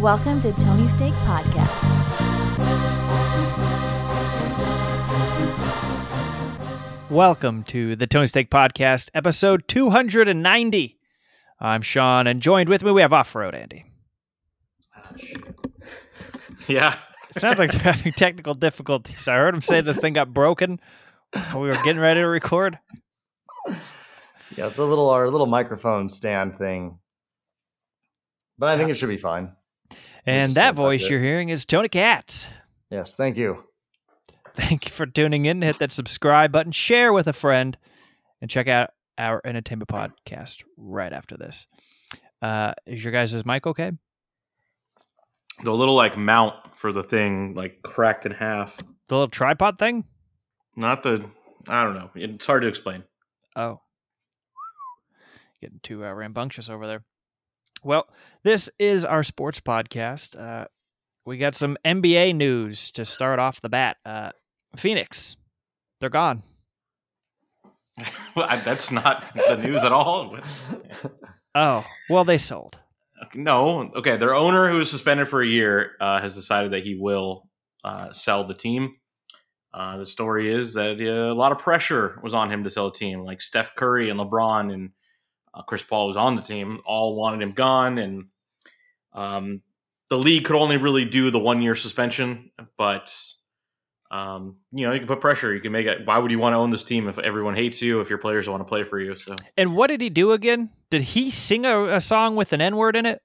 Welcome to Tony Steak Podcast. Welcome to the Tony Steak Podcast, episode 290. I'm Sean, and joined with me we have Off Road Andy. Yeah. It sounds like they're having technical difficulties. I heard him say this thing got broken when we were getting ready to record. Yeah, it's a little our little microphone stand thing. But I think it should be fine. And that voice you're hearing is Tony Katz. Yes, thank you. Thank you for tuning in. Hit that subscribe button, share with a friend, and check out our entertainment podcast right after this. Uh, is your guys' mic okay? The little like mount for the thing like cracked in half. The little tripod thing? Not the I don't know. It's hard to explain. Oh. Getting too uh, rambunctious over there. Well, this is our sports podcast. Uh, we got some NBA news to start off the bat. Uh, Phoenix, they're gone. Well, That's not the news at all. Oh, well, they sold. No. Okay. Their owner, who was suspended for a year, uh, has decided that he will uh, sell the team. Uh, the story is that uh, a lot of pressure was on him to sell the team. Like Steph Curry and LeBron and uh, Chris Paul was on the team, all wanted him gone, and um, the league could only really do the one year suspension. But um, you know, you can put pressure. You can make it. Why would you want to own this team if everyone hates you? If your players want to play for you? So And what did he do again? Did he sing a, a song with an N word in it?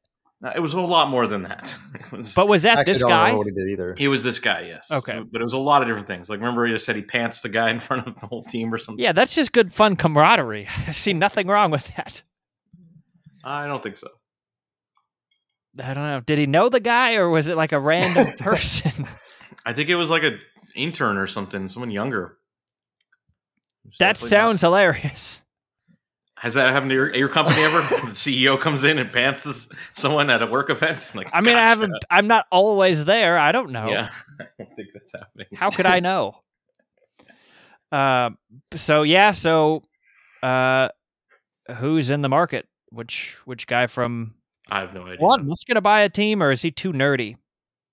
It was a lot more than that. Was- But was that Actually, this don't guy? remember what he did either. He was this guy, yes. Okay. But it was a lot of different things. Like, remember he just said he pants the guy in front of the whole team or something? Yeah, that's just good fun camaraderie. I see nothing wrong with that. I don't think so. I don't know. Did he know the guy or was it like a random person? I think it was like an intern or something, someone younger. That definitely sounds hilarious. Not- Has that happened to your, your company ever? the CEO comes in and pants someone at a work event? Like, I mean, I haven't. I'm not always there. I don't know. Yeah. I don't think that's happening. How could I know? uh, so yeah. So, uh, who's in the market? Which which guy from I have no idea. one was going to buy a team, or is he too nerdy?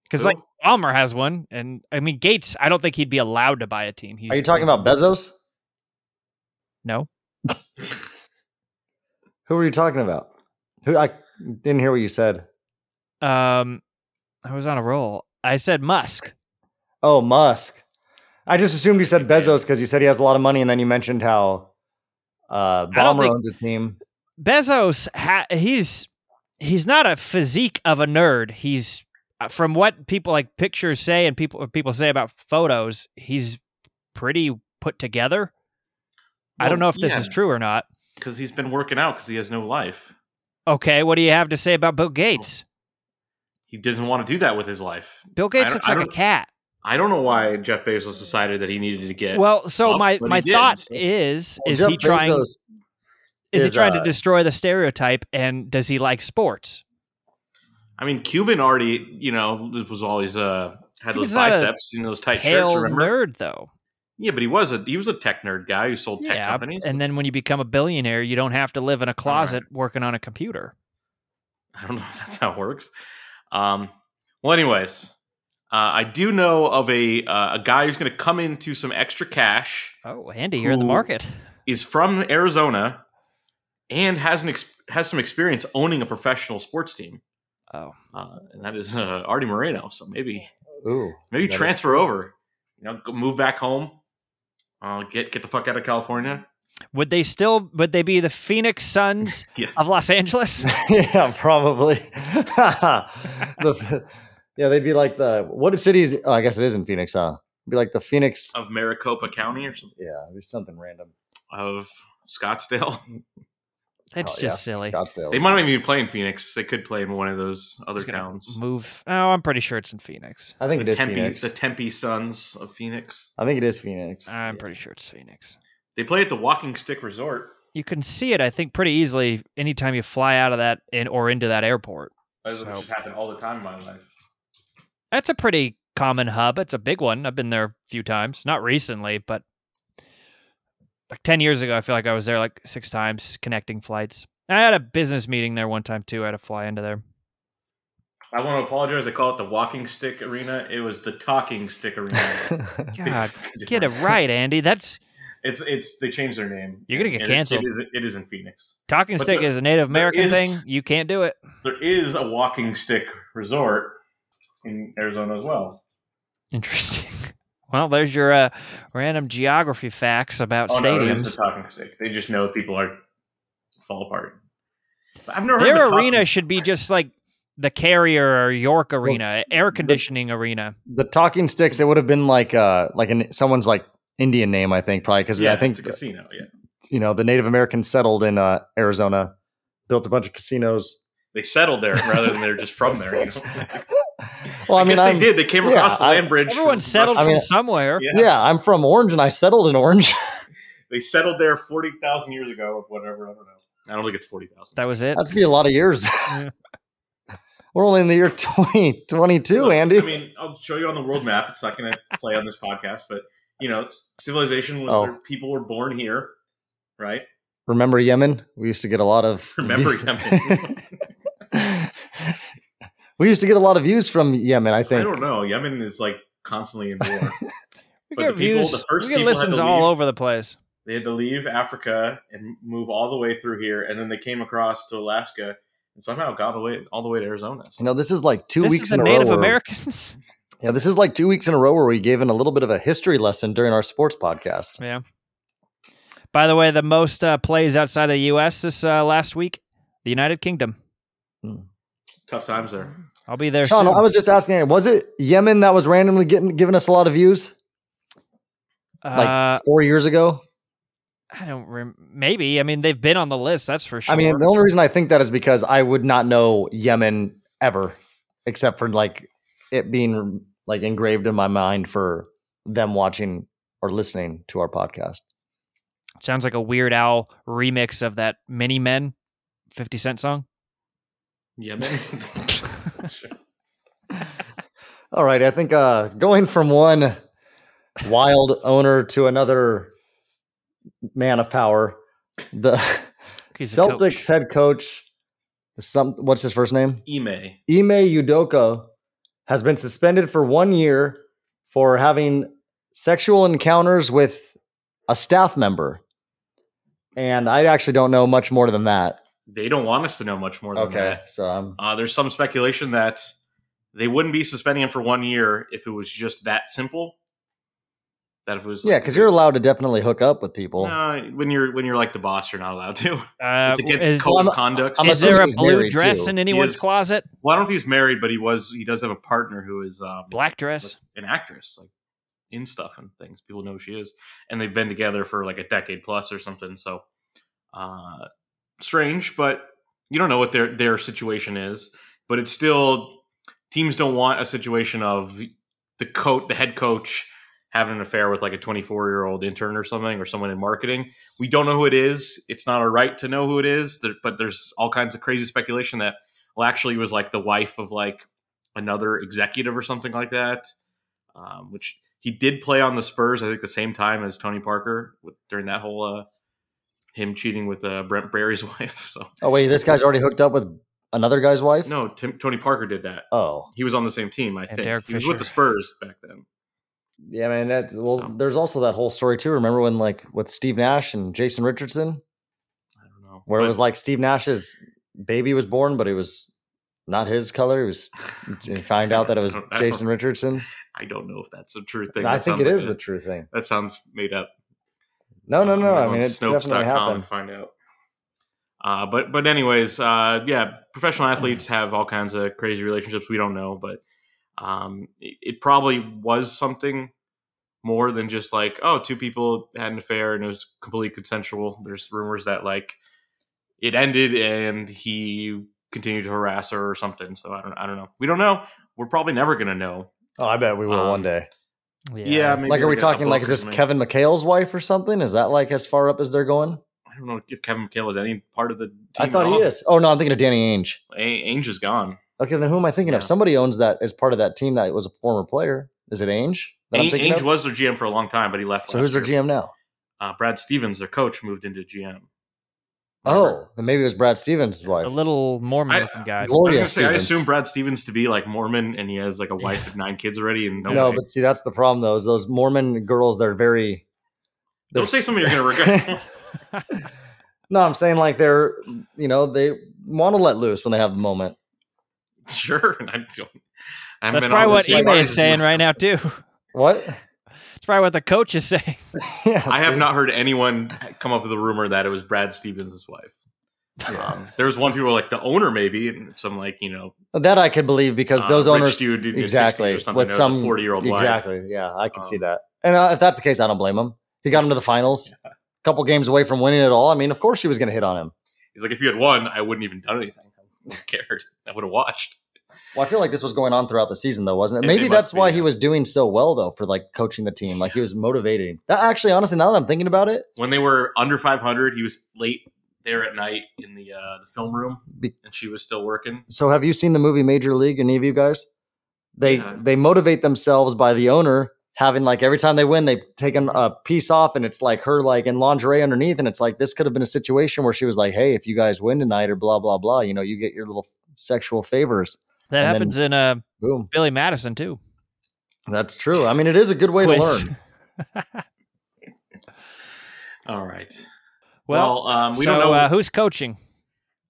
Because like Ballmer has one, and I mean Gates. I don't think he'd be allowed to buy a team. He's, Are you talking about Bezos? No. Who are you talking about? Who I didn't hear what you said. Um, I was on a roll. I said Musk. Oh, Musk. I just assumed you said Bezos because you said he has a lot of money, and then you mentioned how uh, don't Ballmer owns a team. Bezos, ha- he's he's not a physique of a nerd. He's uh, from what people like pictures say and people people say about photos. He's pretty put together. I don't know if this is true or not. Because he's been working out because he has no life. Okay, what do you have to say about Bill Gates? He doesn't want to do that with his life. Bill Gates looks like a cat. I don't know why Jeff Bezos decided that he needed to get. Well, so Well, my my thought so- is Well, is Jeff he trying Bezos is he is, trying to uh, destroy the stereotype and does he like sports? I mean, Cuban already, you know, was always uh had Cuban's those biceps, you know, those tight Pale shirts. Remember? nerd though. Yeah, but he was a he was a tech nerd guy who sold tech Yeah, companies. and then when you become a billionaire, you don't have to live in a closet working on a computer. I don't know if that's how it works. Um, well, anyways, uh, I do know of a uh, a guy who's going to come into some extra cash. Oh, Andy, you're in the market. Is from Arizona, and has an ex- has some experience owning a professional sports team, Oh, uh, and that is uh, Arte Moreno. So maybe Ooh, maybe that is- transfer over, you know, go- move back home, uh, get get the fuck out of California. would they still? Would they be the Phoenix Suns Yes. of Los Angeles? yeah, probably. the, yeah, they'd be like the what cities? Oh, I guess it is in Phoenix, huh? It'd be like the Phoenix. of Maricopa County or something Yeah, it'd be something random. of Scottsdale. That's Oh, just yeah, silly. Scottsdale. They might not even play in Phoenix. They could play in one of those other towns. Move. Oh, I'm pretty sure it's in Phoenix. I think The it is Tempe, Phoenix. the Tempe Suns of Phoenix. I think it is Phoenix. I'm pretty sure it's Phoenix. They play at the Walking Stick Resort. You can see it, I think, pretty easily anytime you fly out of that in, or into that airport. Which So- has happened all the time in my life. That's a pretty common hub. It's a big one. I've been there a few times. Not recently, but like 10 years ago, I feel like I was there like six times connecting flights. I had a business meeting there one time too. I had to fly into there. I want to apologize. I call it the walking stick arena. It was the talking stick arena. God, get it right, Andy. That's It's it's they changed their name. You're gonna get And it- canceled. It is it is in Phoenix. talking But stick there- is a Native American is- thing. You can't do it. There is a walking stick resort in Arizona as well. Interesting. Well, there's your uh, random geography facts about Oh no, it is stadiums. the talking stick. They just know people are fall apart. But I've never heard Their of the arena talking should be just like the Carrier or York Arena, it's- air conditioning arena. the talking sticks. It would have been like uh like an someone's like Indian name, I think, probably because Yeah, I think it's a casino. Yeah, you know the Native Americans settled in uh, Arizona, built a bunch of casinos. they settled there rather than they're just from there. You know? Well, I, I, mean, guess I'm, they did. They came yeah, across the I- land bridge. Everyone from- settled I from mean- somewhere. Yeah. Yeah, I'm from Orange, and I settled in Orange. They settled there forty thousand years ago, or whatever. I don't know. I don't think it's forty thousand. That was it. That'd be a lot of years. Yeah. We're only in the year 2022, Andy. I mean, I'll show you on the world map. It's not going to play on this podcast, but you know, civilization was Oh. where people were born here, right? Remember Yemen? We used to get a lot of Remember Yemen? We used to get a lot of views from Yemen. I think. I don't know. Yemen is like constantly in war. we but get the people- views. the first we get people listens to all over the place. they had to leave Africa and move all the way through here, and then they came across to Alaska and somehow got away all the way to Arizona. You know, this is like two this weeks is the in a Native row. where- Americans. yeah, this is like two weeks in a row where we gave in a little bit of a history lesson during our sports podcast. yeah. By the way, the most uh, plays outside of the U.S. this uh, last week, the United Kingdom. Tough times there. I'll be there Sean, soon. I was just asking, was it Yemen that was randomly getting giving us a lot of views like uh, four years ago? I don't rem- maybe. I mean, they've been on the list. That's for sure. I mean, the only reason I think that is because I would not know Yemen ever, except for like it being like engraved in my mind for them watching or listening to our podcast. sounds like a Weird Al remix of that Many Men, Fifty Cent song. Yemen. All right, I think uh going from one wild owner to another man of power, the He's Celtics coach. head coach, some what's his first name? Ime. Ime Udoka has been suspended for one year for having sexual encounters with a staff member. And I actually don't know much more than that. They don't want us to know much more than Okay, that. so I'm Uh, there's some speculation that they wouldn't be suspending him for one year if it was just that simple. That if it was yeah, because you're allowed to definitely hook up with people. No, when you're when you're like the boss, you're not allowed to. Uh, It's against is, code I'm- of conduct. I'm is there a blue dress too. in anyone's is- closet? well, I don't know if he's married, but he was. He does have a partner who is um, Black dress. an actress, like in stuff and things. People know who she is, and they've been together for like a decade plus or something. So, uh, strange, but you don't know what their their situation is. But it's still teams don't want a situation of the coach, the head coach, having an affair with like a 24 year old intern or something, or someone in marketing. We don't know who it is. It's not our right to know who it is. But there's all kinds of crazy speculation that well, actually, was like the wife of like another executive or something like that. Um, which he did play on the Spurs, I think, the same time as Tony Parker during that whole uh, him cheating with uh, Brent Barry's wife. So Oh wait, this guy's already hooked up with another guy's wife? no, Tim, Tony Parker did that. Oh. He was on the same team, I And think. Derek he was with the Spurs back then. Yeah, man. That, well, So. there's also that whole story too. Remember when, like, with Steve Nash and Jason Richardson, I don't know. where it was like Steve Nash's baby was born, but it was not his color. It was. You find out that it was I don't- I don't- Jason Richardson. I don't know if that's a true thing. And I think sounds it like is a- the true thing. That sounds made up. No, no, no. gonna I mean, it's definitely happened. and find out. Uh, but but anyways, uh, yeah, professional athletes have all kinds of crazy relationships. We don't know, but um, it, it probably was something more than just like oh, two people had an affair and it was completely consensual. There's rumors that like it ended and he continued to harass her or something. So I don't I don't know. We don't know. We're probably never gonna know. Oh, I bet we will Um, one day. Yeah, maybe Like, are we'll we get a talking like is this something. Kevin McHale's wife or something? Is that like as far up as they're going? I don't know if Kevin McHale is any part of the team. I thought at he is. Oh no, I'm thinking of Danny Ainge. A- Ainge is gone. Okay, then who am I thinking of? Somebody owns that as part of that team that was a former player. Is it Ainge? That I'm Ainge, thinking Ainge of? was their GM for a long time, but he left. So last who's their year. GM now? Uh, Brad Stevens, their coach, moved into GM. Oh, then maybe it was Brad Stevens' wife. a little Mormon I- looking guy. I was gonna say, I assume Brad Stevens to be like Mormon, and he has like a wife and nine kids already. And no, no, but see, that's the problem. Though, is those Mormon girls, they're very. they're don't say something you're gonna regret. No, I'm saying like they're, you know, they want to let loose when they have the moment. sure, I don't. I haven't probably what this Ime is saying right now too. What? It's probably what the coach is saying. yeah, I have not heard anyone come up with a rumor that it was Brad Stevens' wife. Um, there was one people were like the owner maybe, and some like you know that I could believe because uh, those rich owners dude in his 60s exactly or with some forty year old wife. exactly. Yeah, I can see Um, that. And uh, if that's the case, I don't blame him. He got him to the finals, a couple games away from winning it all. I mean, of course she was going to hit on him. He's like, if you had won, I wouldn't even done anything. I cared. I would have watched. Well, I feel like this was going on throughout the season, though, wasn't it? Maybe it that's be, why he was doing so well, though, for like coaching the team. Like he was motivating. That actually, honestly, now that I'm thinking about it, When they were under five hundred, he was late there at night in the uh, the film room, and she was still working. So have you seen the movie Major League? Any of you guys? They Yeah. they motivate themselves by the owner having like every time they win, they take a piece off, and it's like her like in lingerie underneath, and it's like this could have been a situation where she was like, "Hey, if you guys win tonight, or blah blah blah, you know, you get your little sexual favors." That And then- happens in uh, Boom, Billy Madison too. that's true. I mean, it is a good way to learn. All right. Well, Well, um, we so don't know. uh, who's coaching.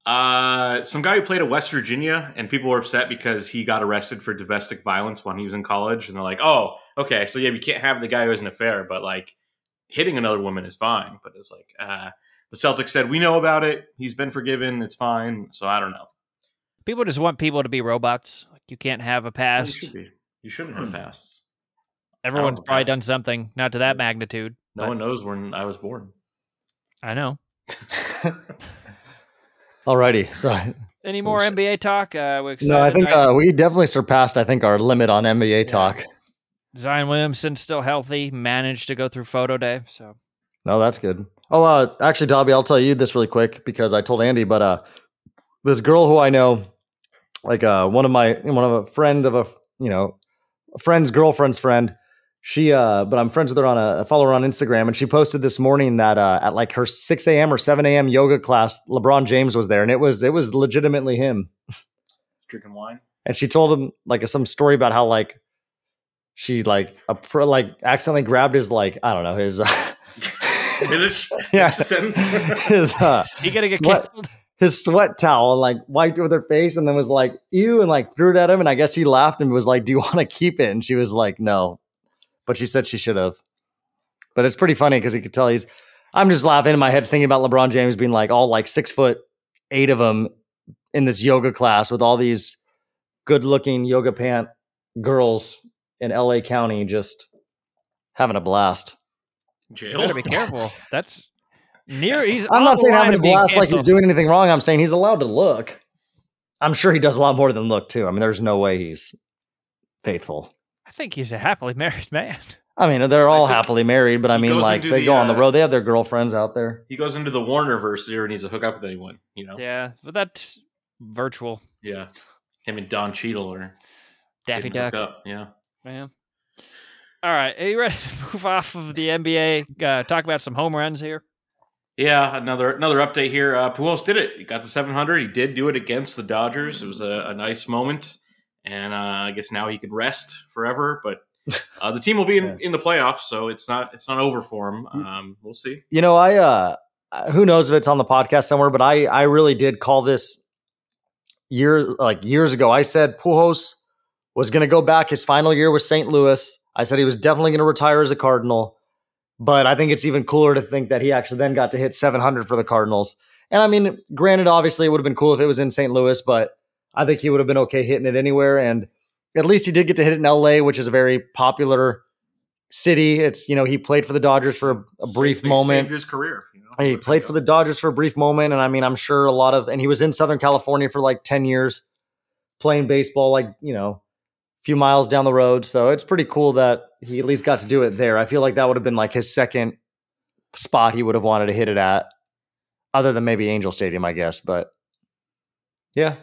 Uh, some guy who played at West Virginia, and people were upset because he got arrested for domestic violence when he was in college, and they're like, "Oh, okay, so yeah, we can't have the guy who has an affair, but like hitting another woman is fine." But it was like, uh, the Celtics said, "We know about it. He's been forgiven. It's fine." So I don't know. People just want people to be robots. Like you can't have a You past. should be. You shouldn't have passed. Everyone's probably past. done something, not to that magnitude. No but one knows when I was born. I know. Alrighty, so Any more s- NBA talk? Uh, we're no, I think right? uh, we definitely surpassed. I think our limit on NBA talk. Zion Williamson still healthy, managed to go through photo day. So No, that's good. Oh, uh, actually, Dobby, I'll tell you this really quick because I told Andy, but uh, this girl who I know, like uh, one of my one of a friend of a you know a friend's girlfriend's friend, she uh, but I'm friends with her on a I follow her on Instagram, and she posted this morning that uh, at like her 6 a.m. or 7 a.m. yoga class, LeBron James was there, and it was it was legitimately him, Drinking wine. and she told him like some story about how like she like a pro, like accidentally grabbed his like I don't know his. Finish. Yeah. Finish sentence. his uh, he gonna get Sweat- canceled. His sweat towel and like wiped it with her face and then was like ew and like threw it at him and I guess he laughed and was like do you want to keep it and she was like no but she said she should have but it's pretty funny because you could tell he's I'm just laughing in my head thinking about LeBron James being like all like six foot eight of them in this yoga class with all these good looking yoga pant girls in LA County just having a blast Jail. Better be careful. That's near. He's. I'm not saying line having a of being blast like he's doing anything wrong. I'm saying he's allowed to look. I'm sure he does a lot more than look too. I mean, there's no way he's faithful. I think he's a happily married man. I mean, they're all think happily married, but I mean, like they the, go on the uh, road. They have their girlfriends out there. He goes into the Warner verse here and needs to hook up with anyone. You know. Yeah, but that's virtual. Yeah. Him and Don Cheadle are Daffy Duck. Up. Yeah. Yeah. All right, are you ready to move off of the NBA? Uh, talk about some home runs here. Yeah, another another update here. Uh, Pujols did it. He got to 700. He did do it against the Dodgers. It was a, a nice moment, and uh, I guess now he can rest forever. But uh, the team will be in, Yeah. in the playoffs, so it's not it's not over for him. Um, we'll see. You know, I uh who knows if it's on the podcast somewhere, but I I really did call this years like years ago. I said Pujols was going to go back his final year with St. Louis. I said he was definitely going to retire as a Cardinal, but I think it's even cooler to think that he actually then got to hit 700 for the Cardinals. And I mean, granted, obviously it would have been cool if it was in St. Louis, but I think he would have been okay hitting it anywhere. And at least he did get to hit it in LA, which is a very popular city. It's you know he played for the Dodgers for a, a brief They moment. saved his career. You know? He played for the Dodgers for a brief moment, and I mean, I'm sure a lot of, and he was in Southern California for like 10 years playing baseball, like, you know, few miles down the road. So it's pretty cool that he at least got to do it there. I feel like that would have been like his second spot he would have wanted to hit it at, other than maybe Angel Stadium, I guess. But yeah,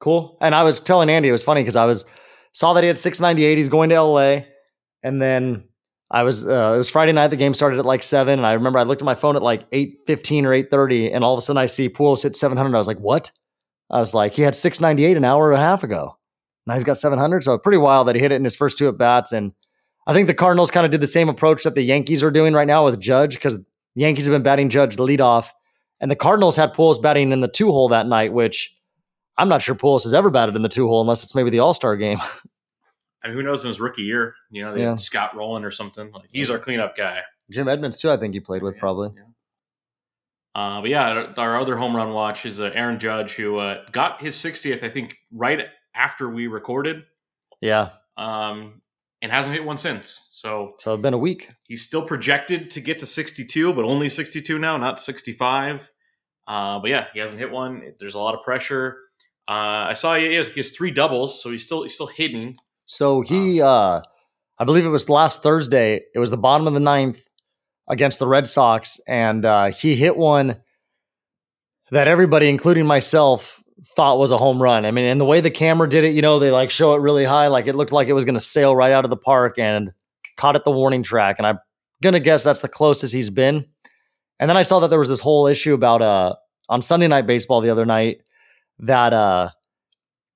cool. And I was telling Andy, it was funny because I was, saw that he had 698. He's going to LA. And then I was uh, it was Friday night. The game started at like seven, and I remember I looked at my phone at like eight fifteen or eight thirty, and all of a sudden I see Pujols hit seven hundred. I was like, "What?" I was like, "He had six ninety eight an hour and a half ago. Now he's got seven hundred. So pretty wild that he hit it in his first two at bats." And I think the Cardinals kind of did the same approach that the Yankees are doing right now with Judge because the Yankees have been batting Judge lead off, and the Cardinals had Pujols batting in the two hole that night, which I'm not sure Pujols has ever batted in the two hole unless it's maybe the All Star game. I mean, who knows in his rookie year? You know, they Yeah. had Scott Rolen or something. Like he's our cleanup guy. Jim Edmonds too. I think he played with Yeah, probably. yeah. Uh, but yeah, our- our other home run watch is uh, Aaron Judge, who uh, got his 60th, I think, right after we recorded, Yeah. um, and hasn't hit one since. So So it's been a week. he's still projected to get to 62, but only 62 now, not 65. Uh, but yeah, he hasn't hit one. There's a lot of pressure. Uh, I saw he has, he has three doubles, so he's still he's still hitting. So he, uh, I believe it was last Thursday. It was the bottom of the ninth against the Red Sox, and uh, he hit one that everybody, including myself, thought was a home run. I mean, and the way the camera did it, you know, they like show it really high, like it looked like it was going to sail right out of the park, and caught at the warning track. And I'm gonna guess that's the closest he's been. And then I saw that there was this whole issue about uh on Sunday night baseball the other night that uh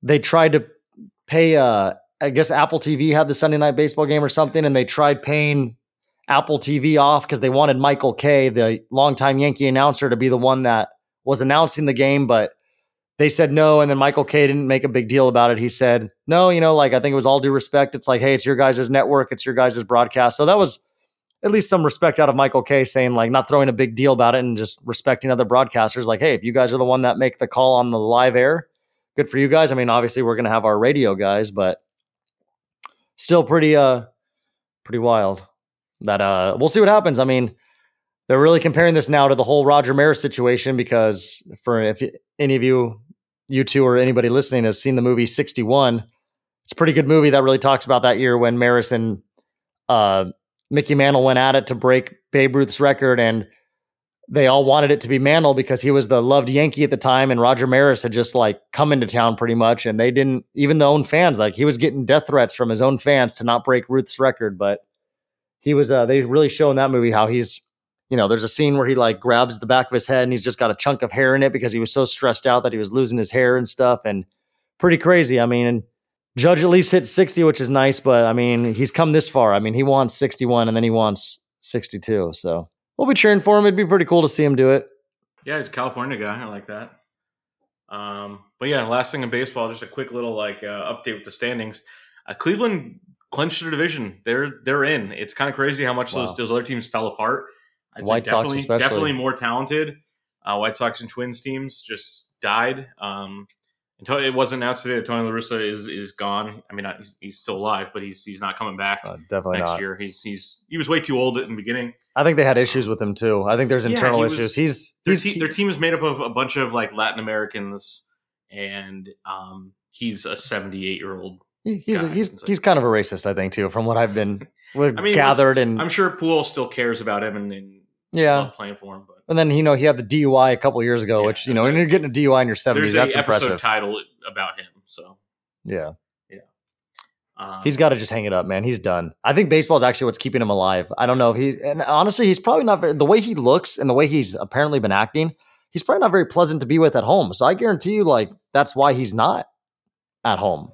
they tried to pay uh I guess Apple TV had the Sunday night baseball game or something, and they tried paying Apple TV off because they wanted Michael Kay, the longtime Yankee announcer, to be the one that was announcing the game, but they said no. And then Michael Kay didn't make a big deal about it. He said, no, you know, like I think it was all due respect. It's like, hey, it's your guys' network, it's your guys' broadcast. So that was at least some respect out of Michael Kay saying, like, not throwing a big deal about it and just respecting other broadcasters. Like, hey, if you guys are the one that make the call on the live air, good for you guys. I mean, obviously we're gonna have our radio guys, but still pretty uh pretty wild. That uh we'll see what happens. I mean, they're really comparing this now to the whole Roger Maris situation because for if any of you you two or anybody listening has seen the movie 61, it's a pretty good movie that really talks about that year when Maris and uh Mickey Mantle went at it to break Babe Ruth's record and they all wanted it to be Mantle because he was the loved Yankee at the time, and Roger Maris had just like come into town pretty much, and they didn't even the own fans like he was getting death threats from his own fans to not break Ruth's record, but he was uh, they really show in that movie how he's you know there's a scene where he like grabs the back of his head and he's just got a chunk of hair in it because he was so stressed out that he was losing his hair and stuff and pretty crazy. I mean, and Judge at least hit 60, which is nice, but I mean he's come this far. I mean he wants 61 and then he wants 62, so we'll be cheering for him. It'd be pretty cool to see him do it. Yeah, he's a California guy. I like that. Um, but yeah, last thing in baseball, just a quick little like uh, update with the standings. Uh, Cleveland clinched their division. They're they're in. It's kind of crazy how much Wow. those those other teams fell apart. I'd White Sox definitely, especially. definitely more talented. Uh, White Sox and Twins teams just died. Um, and it wasn't announced today that Tony La Russa is is gone. I mean, he's, he's still alive, but he's he's not coming back Uh, definitely next not. year. He's he's he was way too old in the beginning. I think they had issues with him too. I think there's Yeah, internal he was- issues. He's their, he's te- their team is made up of a bunch of like Latin Americans, and um, he's a 78 year old. he's guy. he's he's kind of a racist, I think too, from what I've been I mean, gathered and I'm sure Poole still cares about him and, and yeah. love playing for him. But And then you know he had the DUI a couple years ago, Yeah, which you know when you're getting a DUI in your 70s, there's that's a impressive. title about him. So yeah, um, he's got to just hang it up, man. He's done. I think baseball's actually what's keeping him alive. I don't know if he and honestly, he's probably not very, the way he looks and the way he's apparently been acting. He's probably not very pleasant to be with at home. So I guarantee you, like that's why he's not at home.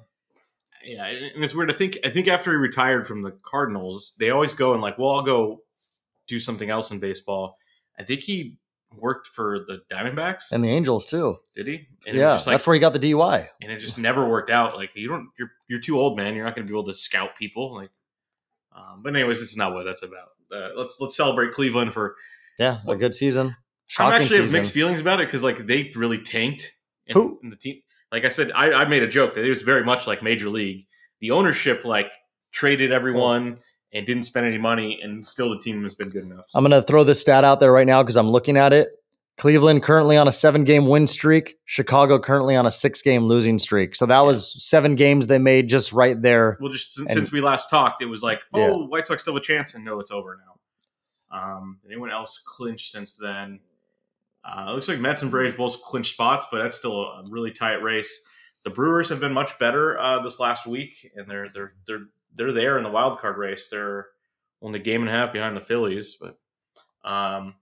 yeah, and it's weird. I think I think after he retired from the Cardinals, they always go and like, well, I'll go do something else in baseball. I think he worked for the Diamondbacks. And the Angels too. did he? And yeah, like, that's where he got the DUI. and it just never worked out. Like you don't, you're you're too old, man. You're not going to be able to scout people. Like, um, but anyways, this is not what that's about. Uh, let's let's celebrate Cleveland for. Yeah, a good season. I Shocking actually have mixed feelings about it because like they really tanked. In, Who? in the team? Like I said, I, I made a joke that it was very much like Major League. The ownership like traded everyone and didn't spend any money, and still the team has been good enough. I'm going to throw this stat out there right now because I'm looking at it. Cleveland currently on a seven game win streak. Chicago currently on a six game losing streak. So that was seven games they made just right there. Well, just since, And- since we last talked, it was like, oh, Yeah. White Sox still have a chance, and no, it's over now. Um, anyone else clinched since then? Uh, it looks like Mets and Braves both clinched spots, but that's still a really tight race. The Brewers have been much better uh, this last week, and they're they're they're they're there in the wild card race. They're only a game and a half behind the Phillies. But um,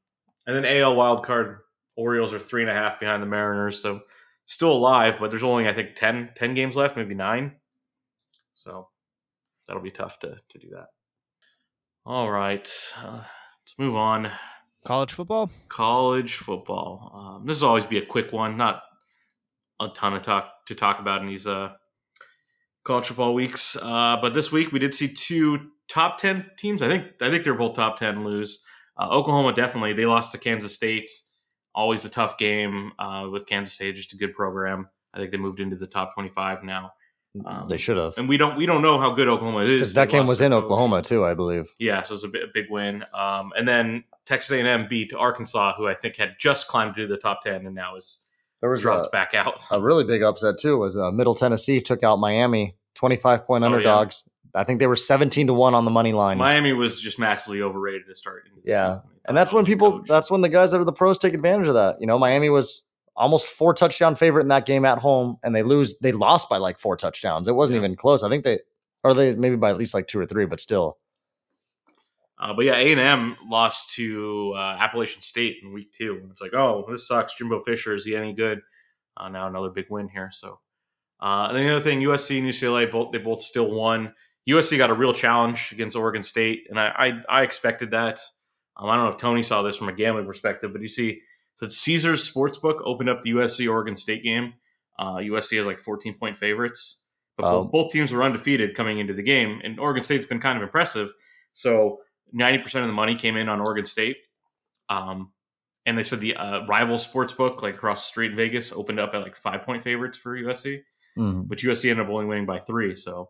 and then AL wild card Orioles are three and a half behind the Mariners, so still alive, but there's only I think 10, 10 games left, maybe nine. So that'll be tough to to do that. All right, uh, let's move on. College football. College football. Um, this will always be a quick one, not a ton of talk to talk about in these uh, college football weeks. Uh, but this week we did see two top ten teams. I think I think they're both top ten lose. Uh, Oklahoma definitely they lost to Kansas State. Always a tough game uh, with Kansas State, just a good program. I think they moved into the top twenty-five now. Um, they should have. and we don't we don't know how good Oklahoma is. That They game was in coach. Oklahoma too, I believe. Yeah, so it was a, big win. Um, and then Texas A&M beat Arkansas, who I think had just climbed to the top ten and now is There was dropped a, back out. a really big upset too. Was uh, Middle Tennessee took out Miami, twenty five point Oh, yeah. underdogs. I think they were seventeen to one on the money line. Miami was just massively overrated to start. Yeah. and that's when that was a people coach. that's when the guys that are the pros take advantage of that you know miami was almost four touchdown favorite in that game at home and they lose they lost by like four touchdowns it wasn't Yeah. even close i think they or they maybe by at least like two or three but still Uh, but yeah, A and M lost to uh, Appalachian State in week two. It's like, oh, this sucks. Jimbo Fisher is he any good? Uh, now another big win here. So, uh, and then the other thing, USC and UCLA both they both still won. USC got a real challenge against Oregon State, and I I, I expected that. Um, I don't know if Tony saw this from a gambling perspective, but you see that Caesars Sportsbook opened up the USC Oregon State game. Uh, USC has like 14 point favorites, but Oh. both, both teams were undefeated coming into the game, and Oregon State's been kind of impressive. So 90% of the money came in on Oregon State. Um, and they said the uh, rival sports book, like across the street in Vegas, opened up at like five point favorites for USC, Mhm. but USC ended up only winning by three. So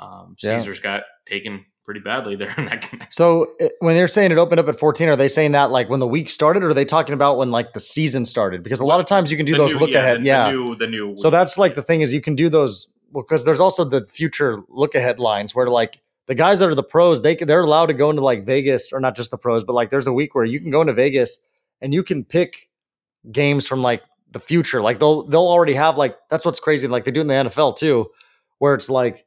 um, Yeah. Caesars got taken pretty badly there in that game. so when they're saying it opened up at 14 are they saying that like when the week started or are they talking about when like the season started because a lot of times you can do The those new- look ahead the, yeah The new, the new So that's like the thing is you can do those because there's also the future look ahead lines where like the guys that are the pros they they're allowed to go into like Vegas or not just the pros but like there's a week where you can go into Vegas and you can pick games from like the future. Like they'll they'll already have like that's what's crazy like they do in the NFL too where it's like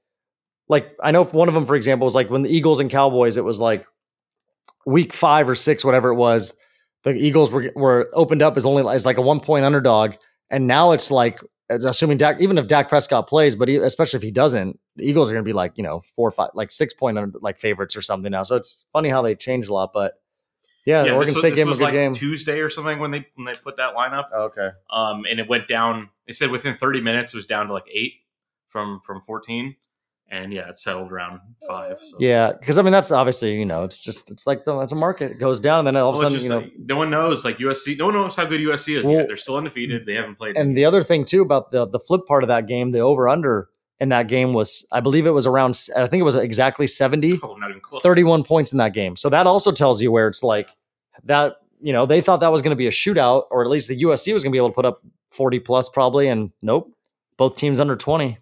like I know one of them for example was like when the Eagles and Cowboys it was like week 5 or 6 whatever it was the Eagles were were opened up as only as like a 1 point underdog and now it's like assuming Dak, even if Dak Prescott plays, but he, especially if he doesn't, the Eagles are going to be like you know four or five, like six point under, like favorites or something now. So it's funny how they changed a lot, but yeah, the yeah, Oregon this, was- State game was was like game. Tuesday or something when they when they put that lineup. Oh, okay, Um, and it went down. They said within 30 minutes it was down to like eight from from 14, and yeah, it settled around five. So. yeah, because I mean that's obviously you know it's just it's like the it's a market it goes down and then all of a Well, sudden you know. like, no one knows like USC. No one knows how good USC is Well- yet. They're still undefeated. They haven't played. And the other thing too about the the flip part of that game, the over under in that game was I believe it was around I think it was exactly 70 oh, not even close. 31 points in that game. So that also tells you where it's like that, you know, they thought that was going to be a shootout, or at least the USC was going to be able to put up 40 plus probably. And nope, both teams under 20.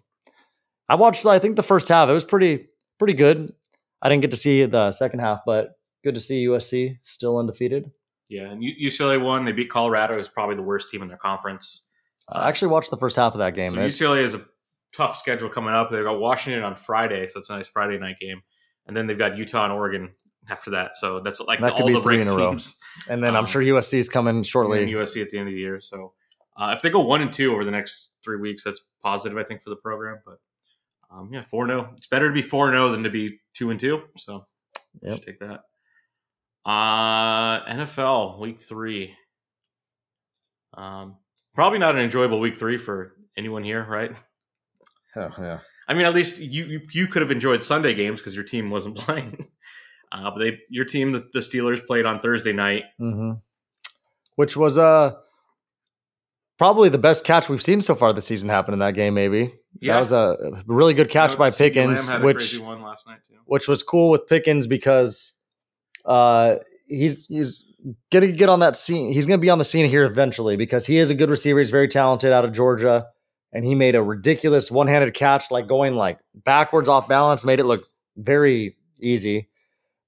I watched, I think the first half, it was pretty, pretty good. I didn't get to see the second half, but good to see USC still undefeated. Yeah, and UCLA won. They beat Colorado, who's probably the worst team in their conference. I actually watched the first half of that game. So It's- UCLA has a tough schedule coming up. They've got Washington on Friday, so it's a nice Friday night game, and then they've got Utah and Oregon after that. So that's like That could all be the three in a row. teams. and then I'm um, sure USC is coming and shortly. USC at the end of the year. So uh, if they go one and two over the next three weeks, that's positive, I think, for the program. But um, yeah, four zero. It's better to be four zero than to be two and two. So Yep. take that. Uh, NFL week three. Um, probably not an enjoyable week three for anyone here, right? Oh, yeah. I mean, at least you you, you could have enjoyed Sunday games because your team wasn't playing. Uh, but they, your team, the, the Steelers, played on Thursday night. hmm Which was uh probably the best catch we've seen so far this season happen in that game. Maybe that was a really good catch You know, by Pickens, which crazy one last night too. which was cool with Pickens because uh he's he's gonna get on that scene. He's gonna be on the scene here eventually because he is a good receiver. He's very talented out of Georgia, and he made a ridiculous one handed catch, like going like backwards off balance, made it look very easy.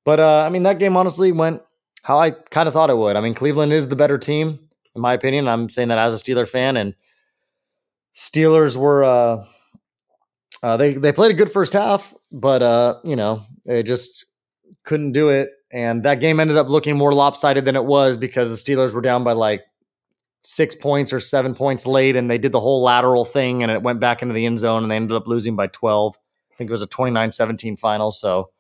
But uh, I mean, that game honestly went how I kind of thought it would. I mean, Cleveland is the better team, in my opinion. I'm saying that as a Steeler fan, and Steelers were uh, uh, they they played a good first half, but uh, you know, they just couldn't do it. And that game ended up looking more lopsided than it was because the Steelers were down by like six points or seven points late, and they did the whole lateral thing, and it went back into the end zone, and they ended up losing by 12. I think it was a 29 17 final. So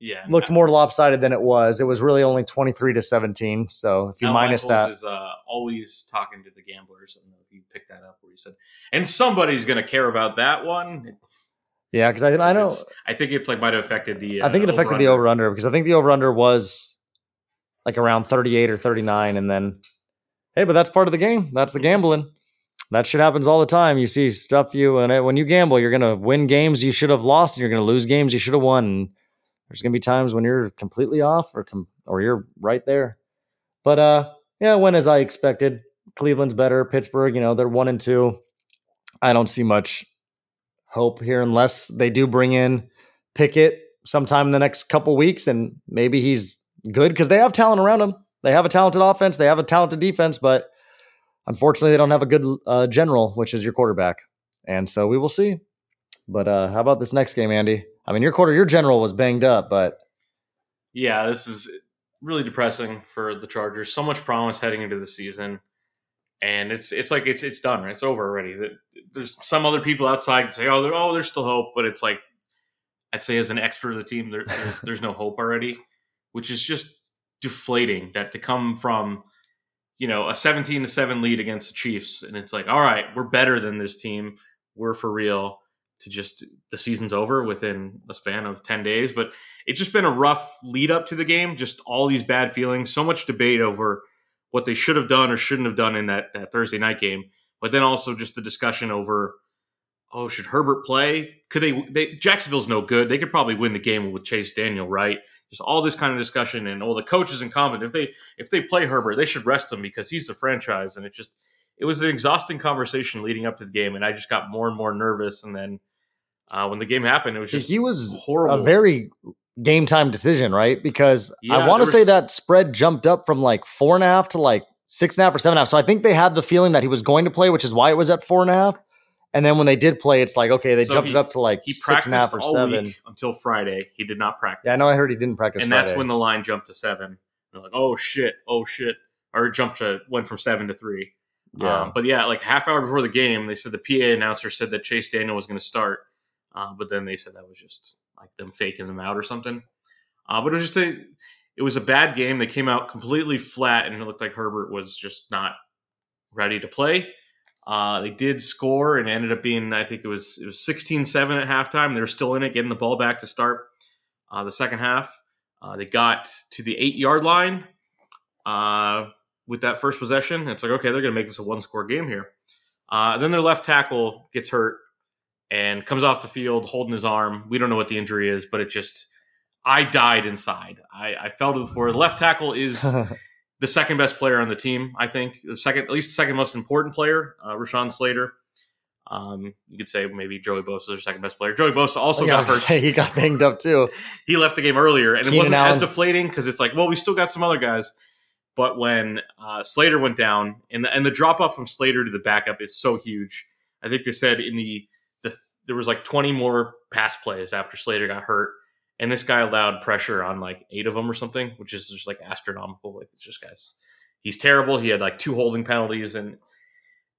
Yeah, looked more lopsided than it was. It was really only 23 to 17. So if you Al minus Michaels that, is uh, always talking to the gamblers. I know if you picked that up where he said, and somebody's going to care about that one. yeah, because I, I know. I think it's like might have affected the. I think it uh, affected the over-under. over under because I think the over under was like around 38 or 39. And then, hey, but that's part of the game. That's the gambling. That shit happens all the time. You see stuff you, and when you gamble, you're going to win games you should have lost, and you're going to lose games you should have won. There's going to be times when you're completely off or, com- or you're right there. But, uh, yeah, went as I expected. Cleveland's better. Pittsburgh, you know, they're one and two. I don't see much hope here unless they do bring in Pickett sometime in the next couple weeks, and maybe he's good because they have talent around him. They have a talented offense, they have a talented defense, but unfortunately, they don't have a good uh, general, which is your quarterback. And so we will see. But uh, how about this next game, Andy? I mean, your quarter, your general was banged up, but Yeah, this is really depressing for the Chargers. So much promise heading into the season, and it's it's like it's it's done. Right? It's over already. There's some other people outside say, "Oh, oh, there's still hope," but it's like I'd say as an expert of the team, there, there there's no hope already, which is just deflating. That to come from you know a 17 to seven lead against the Chiefs, and it's like, all right, we're better than this team. We're for real. To just the season's over within a span of 10 days, but it's just been a rough lead up to the game. Just all these bad feelings, so much debate over what they should have done or shouldn't have done in that, that Thursday night game. But then also just the discussion over, oh, should Herbert play? Could they? they Jacksonville's no good. They could probably win the game with Chase Daniel, right? Just all this kind of discussion, and all the coaches incompetent. If they if they play Herbert, they should rest him because he's the franchise. And it just it was an exhausting conversation leading up to the game, and I just got more and more nervous. And then uh, when the game happened, it was just he was horrible. a very game time decision, right? Because Yeah, I want to say that spread jumped up from like four and a half to like six and a half or seven and a half. So I think they had the feeling that he was going to play, which is why it was at four and a half. And then when they did play, it's like okay, they So jumped he- it up to like he six and a half or all seven. week until Friday. He did not practice. Yeah, I know. I heard he didn't practice, and Friday. that's when the line jumped to seven. They're like, oh shit, oh shit, or it jumped to went from seven to three. yeah. Um, but yeah, like half hour before the game, they said the PA announcer said that Chase Daniel was going to start, uh, but then they said that was just like them faking them out or something. Uh, but it was just a, it was a bad game. They came out completely flat, and it looked like Herbert was just not ready to play. Uh, they did score and ended up being, I think it was it was 16-7 at halftime. They were still in it, getting the ball back to start uh, the second half. Uh, they got to the eight yard line uh, with that first possession. It's like, okay, they're going to make this a one score game here. Uh, then their left tackle gets hurt and comes off the field holding his arm. We don't know what the injury is, but it just, I died inside. I, I fell to the floor. The left tackle is the second best player on the team, I think. The second, at least the second most important player, uh, Rashawn Slater. Um, you could say maybe Joey Bosa is their second best player. Joey Bosa also Yeah, got hurt say he got banged up too. he left the game earlier, and Keenan it wasn't Allen's- as deflating because it's like, well, we still got some other guys. But when uh, Slater went down, and the, and the drop off from Slater to the backup is so huge. I think they said in the there was like 20 more pass plays after Slater got hurt, and this guy allowed pressure on like eight of them or something, which is just like astronomical. Like it's just guys, he's terrible. He had like two holding penalties, and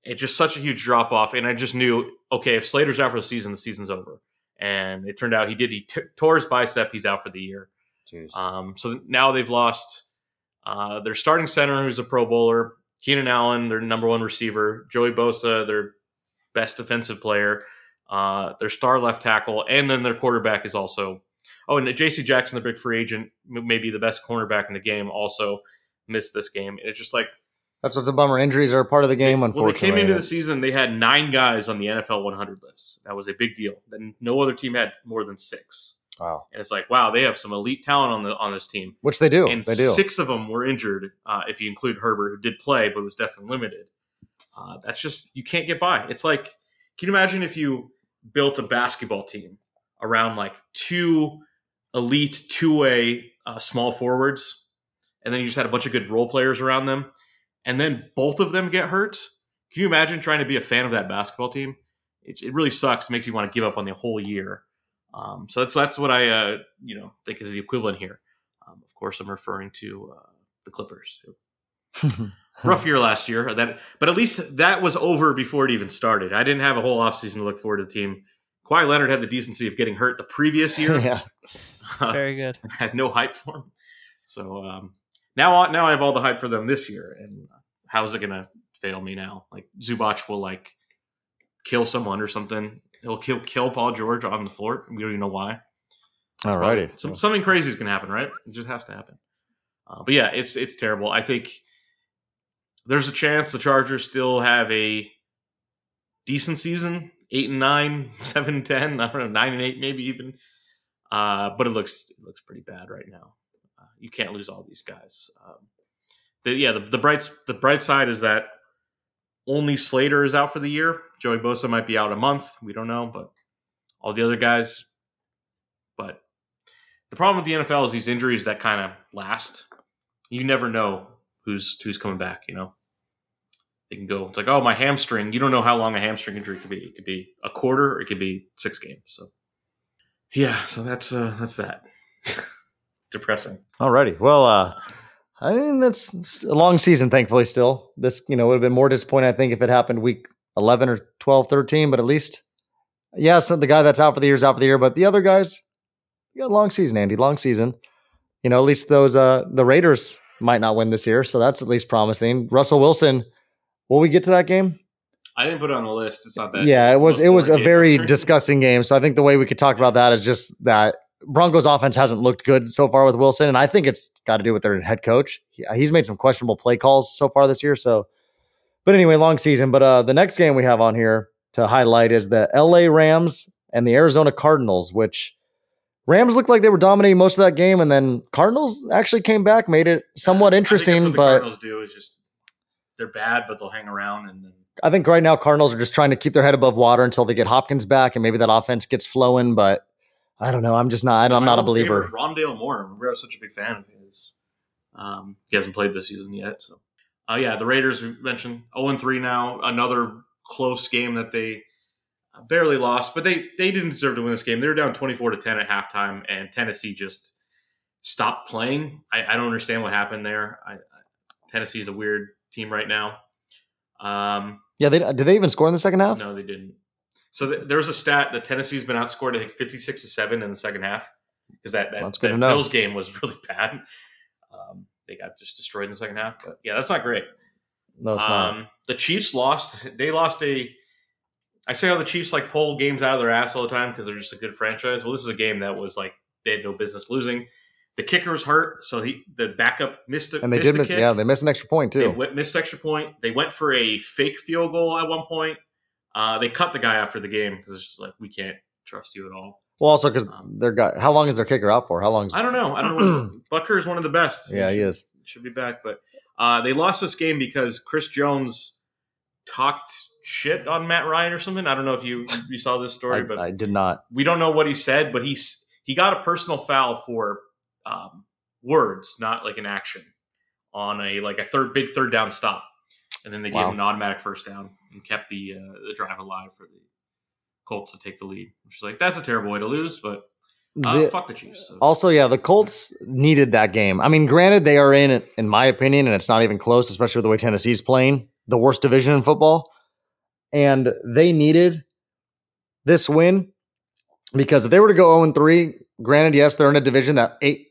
it's just such a huge drop off. And I just knew, okay, if Slater's out for the season, the season's over. And it turned out he did. He t- tore his bicep. He's out for the year. Jeez. Um, so now they've lost uh, their starting center, who's a Pro Bowler, Keenan Allen, their number one receiver, Joey Bosa, their best defensive player, uh, their star left tackle, and then their quarterback is also. Oh, and J.C. Jackson, the big free agent, maybe the best cornerback in the game, also missed this game. And it's just like That's what's a bummer. Injuries are a part of the game. well, they Unfortunately, came into the season, they had nine guys on the NFL 100 list. That was a big deal. Then no other team had more than six. wow, And it's like, wow, they have some elite talent on the on this team. which they do. and they do. six of them were injured. Uh, if you include Herbert, who did play but was definitely limited. Uh, that's just you can't get by. It's like, can you imagine if you built a basketball team around like two elite two way uh, small forwards, and then you just had a bunch of good role players around them, and then both of them get hurt? Can you imagine trying to be a fan of that basketball team? It, it really sucks. Makes you want to give up on the whole year. Um, so that's that's what I uh, you know think is the equivalent here. Um, of course, I'm referring to uh, the Clippers. Rough year last year. That, but at least that was over before it even started. I didn't have a whole offseason to look forward to the team. Kawhi Leonard had the decency of getting hurt the previous year. yeah. Very good. had no hype for him. So um, now, now I have all the hype for them this year. And how's it gonna fail me now? Like Zubac will like kill someone or something. He'll kill kill Paul George on the floor. We don't even know why. Alrighty. Some, something crazy is gonna happen, right? It just has to happen. Uh, but yeah, it's it's terrible. I think there's a chance the Chargers still have a decent season, eight and nine, seven and ten. I don't know, nine and eight, maybe even. Uh, but it looks it looks pretty bad right now. Uh, you can't lose all these guys. Um, the, yeah, the, the bright the bright side is that only Slater is out for the year. Joey Bosa might be out a month. We don't know, but all the other guys. But the problem with the NFL is these injuries that kind of last. You never know who's who's coming back. You know, they can go. It's like, oh, my hamstring. You don't know how long a hamstring injury could be. It could be a quarter. Or it could be six games. So, yeah. So that's uh that's that. Depressing. Alrighty. Well, uh, I mean that's a long season. Thankfully, still this you know would have been more disappointing. I think if it happened week eleven or 12, 13, but at least yeah, so the guy that's out for the year is out for the year, but the other guys, you got a long season, Andy, long season. You know, at least those uh the Raiders might not win this year, so that's at least promising. Russell Wilson, will we get to that game? I didn't put it on the list. It's not that. yeah, it was it was a very disgusting game. So I think the way we could talk about that is just that Broncos offense hasn't looked good so far with Wilson, and I think it's got to do with their head coach. He- He's made some questionable play calls so far this year. So, but anyway, long season. But uh, the next game we have on here to highlight is the L.A. Rams and the Arizona Cardinals, which Rams looked like they were dominating most of that game, and then Cardinals actually came back, made it somewhat interesting. that's what the but Cardinals do is just they're bad, but they'll hang around and then I think right now Cardinals are just trying to keep their head above water until they get Hopkins back and maybe that offense gets flowing. But I don't know. I'm just not. I'm My not a believer. Rondale Moore. Remember, I was such a big fan of his. Um, he hasn't played this season yet, so uh, yeah. The Raiders we mentioned zero and three now. Another close game that they barely lost, but they they didn't deserve to win this game. They were down twenty four to ten at halftime, and Tennessee just stopped playing. I, I don't understand what happened there. I, I, Tennessee is a weird team right now. Um, Yeah, they did they even score in the second half? no, they didn't. So th- there's a stat that Tennessee's been outscored, I think, 56 to 7 in the second half. Because that, that, that. Bills game was really bad. Um, they got just destroyed in the second half. But yeah, that's not great. No, it's not. Um, the Chiefs lost. They lost a. I say how the Chiefs like pull games out of their ass all the time because they're just a good franchise. Well, this is a game that was like they had no business losing. The kicker was hurt, so he the backup missed it. And they missed did miss. kick. Yeah, they missed an extra point They too. went, missed extra point. They went for a fake field goal at one point. Uh, they cut the guy after the game because it's just like we can't trust you at all. Well, also because Um, their guy. How long is their kicker out for? How long? Is, I don't know. I don't know. Butker is one of the best. yeah, he should, is. should be back, but uh, they lost this game because Chris Jones talked shit on Matt Ryan or something. I don't know if you you saw this story, I, but I did not. we don't know what he said. But he's he got a personal foul for um, words, not like an action, on a like a third big third down stop, and then they Wow. gave him an automatic first down and kept the uh, the drive alive for the Colts to take the lead. Which is like that's a terrible way to lose, but uh, The- fuck the Chiefs. So. Also, yeah, the Colts needed that game. I mean, granted, they are in, in my opinion, and it's not even close, especially with the way Tennessee's playing, the worst division in football. And they needed this win because if they were to go 0 3, granted, yes, they're in a division that eight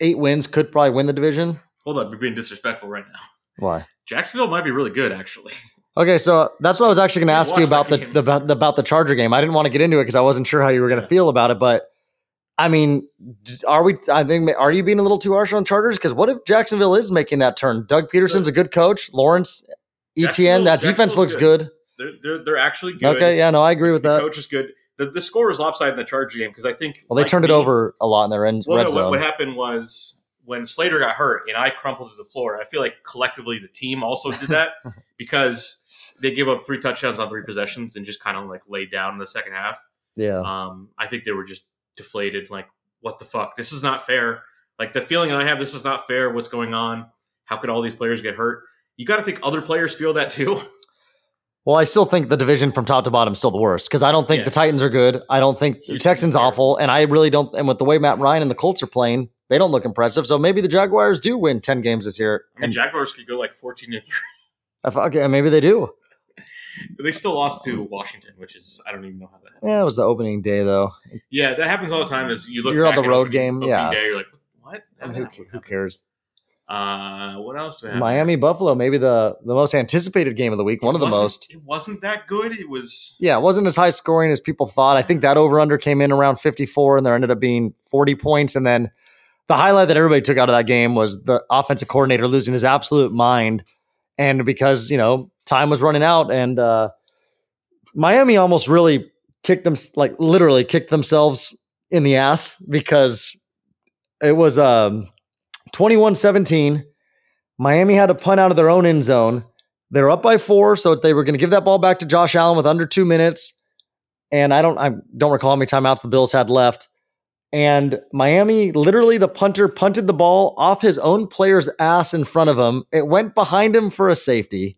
eight wins could probably win the division. Hold up, you're being disrespectful right now. Why? Jacksonville might be really good, actually. Okay, so that's what I was actually going to ask you about the, the about the about the Charger game. I didn't want to get into it because I wasn't sure how you were going to Yeah. feel about it. But I mean, are we? I think are you being a little too harsh on Chargers? Because what if Jacksonville is making that turn? Doug Pederson's a good coach. Lawrence Etienne, that defense looks good. good. They're they're, they're actually good. Okay, yeah, no, I agree with the that. coach is good. The, the score was lopsided in the Charger game because I think Well, they like turned it over a lot in their end, Well, red no, zone. what, what happened was when Slater got hurt and I crumpled to the floor. I feel like collectively the team also did that because they gave up three touchdowns on three possessions and just kind of like laid down in the second half. yeah, Um, I think they were just deflated. Like, what the fuck? This is not fair. Like the feeling I have, this is not fair. What's going on? How could all these players get hurt? You got to think other players feel that too. Well, I still think the division from top to bottom is still the worst because I don't think the Titans are good. I don't think the Texans awful, and I really don't. And with the way Matt Ryan and the Colts are playing, they don't look impressive. So maybe the Jaguars do win 10 games this year. I mean, And Jaguars could go like fourteen and three. Okay, maybe they do. They still lost to Washington, which is I don't even know how that. happened. Yeah, it was the opening day though. Yeah, that happens all the time. As you look, You're on the road opening- game, opening yeah. Day, you're like, what? I mean, who, who cares? Uh, what else do we have? Miami Buffalo, maybe the the most anticipated game of the week, one of the most. It wasn't that good. It was. Yeah, it wasn't as high scoring as people thought. I think that over under came in around 54 and there ended up being 40 points and then the highlight that everybody took out of that game was the offensive coordinator losing his absolute mind and because, you know, time was running out and uh Miami almost really kicked them like literally kicked themselves in the ass because it was um 21-17. Miami had a punt out of their own end zone. They're up by four, so they were going to give that ball back to Josh Allen with under two minutes. And I don't, I don't recall how many timeouts the Bills had left. And Miami, literally, the punter punted the ball off his own player's ass in front of him. It went behind him for a safety,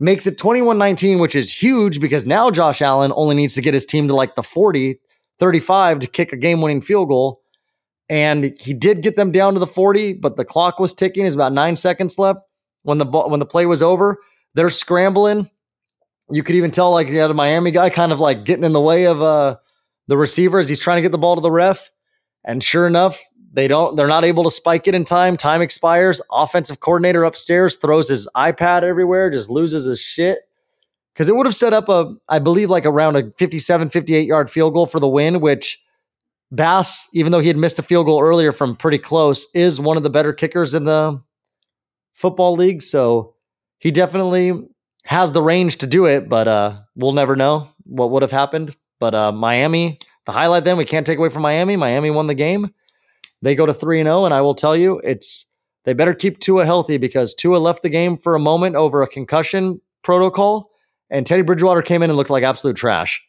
makes it 21 19, which is huge because now Josh Allen only needs to get his team to like the 40, 35 to kick a game winning field goal. And he did get them down to the 40, but the clock was ticking. There's about nine seconds left when the ball, when the play was over. They're scrambling. You could even tell, like, you a Miami guy kind of like getting in the way of uh, the receiver as he's trying to get the ball to the ref. And sure enough, they don't. They're not able to spike it in time. Time expires. Offensive coordinator upstairs throws his iPad everywhere, just loses his shit. Because it would have set up a, I believe, like around a 57, 58 yard field goal for the win, which Bass, even though he had missed a field goal earlier from pretty close, is one of the better kickers in the football league. So he definitely has the range to do it, but uh, we'll never know what would have happened. But uh, Miami, the highlight then we can't take away from Miami. Miami won the game. They go to three and zero, and I will tell you, it's they better keep Tua healthy because Tua left the game for a moment over a concussion protocol, and Teddy Bridgewater came in and looked like absolute trash.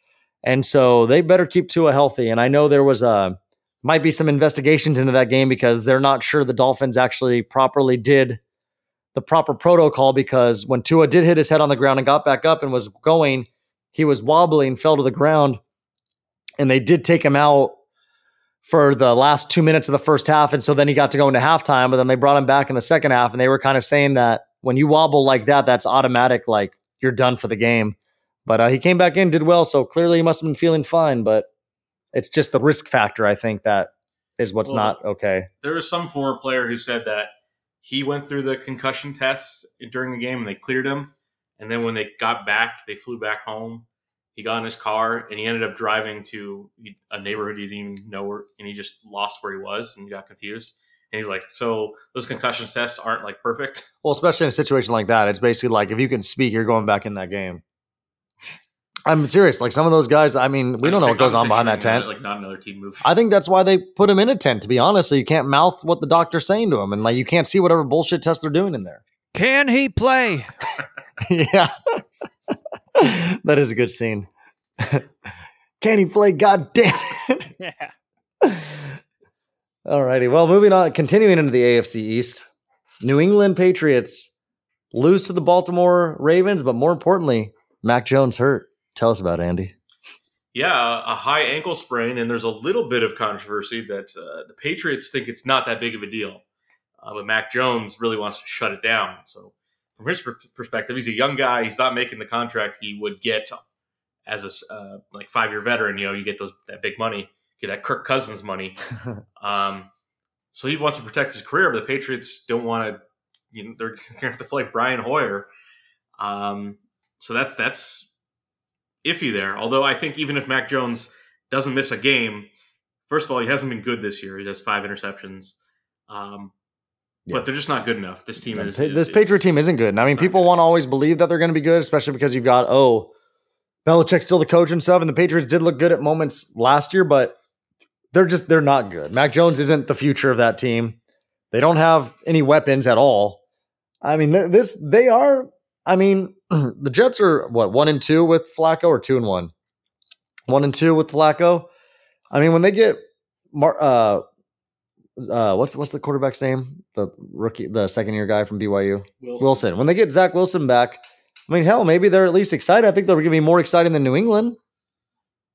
And so they better keep Tua healthy. And I know there was a might be some investigations into that game because they're not sure the Dolphins actually properly did the proper protocol because when Tua did hit his head on the ground and got back up and was going, he was wobbling, fell to the ground, and they did take him out for the last two minutes of the first half. And so then he got to go into halftime, but then they brought him back in the second half, and they were kind of saying that when you wobble like that, that's automatic, like you're done for the game. But uh, he came back in, did well, so clearly he must have been feeling fine. But it's just the risk factor, I think, that is what's Well, not okay. There was some former player who said that he went through the concussion tests during the game and they cleared him. And then when they got back, they flew back home. He got in his car and he ended up driving to a neighborhood he didn't even know where, and he just lost where he was and got confused. And he's like, "So those concussion tests aren't like perfect." Well, especially in a situation like that, it's basically like if you can speak, you're going back in that game. I'm serious. Like some of those guys, I mean, we don't know what goes on behind that tent. Like not another team move. I think that's why they put him in a tent, to be honest. So you can't mouth what the doctor's saying to him, and like you can't see whatever bullshit test they're doing in there. Can he play? yeah, that is a good scene. Can he play? God damn it! Yeah. All righty. Well, moving on, continuing into the AFC East, New England Patriots lose to the Baltimore Ravens, but more importantly, Mac Jones hurt. Tell us about it, Andy. Yeah, a high ankle sprain, and there's a little bit of controversy that uh, the Patriots think it's not that big of a deal, uh, but Mac Jones really wants to shut it down. So, from his per- perspective, he's a young guy. He's not making the contract he would get as a uh, like five year veteran. You know, you get those that big money, get that Kirk Cousins money. um, so he wants to protect his career, but the Patriots don't want to. You know, they're going to have to play Brian Hoyer. Um, so that's that's iffy there. Although I think even if Mac Jones doesn't miss a game, first of all, he hasn't been good this year. He has five interceptions. Um, Yeah. But they're just not good enough. This team is this is- Patriot team isn't good. And I mean, people good. want to always believe that they're going to be good, especially because you've got, oh, Belichick's still the coach and stuff. And the Patriots did look good at moments last year, but they're just, they're not good. Mac Jones isn't the future of that team. They don't have any weapons at all. I mean, this, they are, I mean, the Jets are what, one and two with Flacco or two and one? One and two with Flacco. I mean, when they get, Mar- uh, uh, what's what's the quarterback's name? The rookie, the second year guy from BYU, Wilson. When they get Zach Wilson back, I mean, hell, maybe they're at least excited. I think they're going to be more exciting than New England.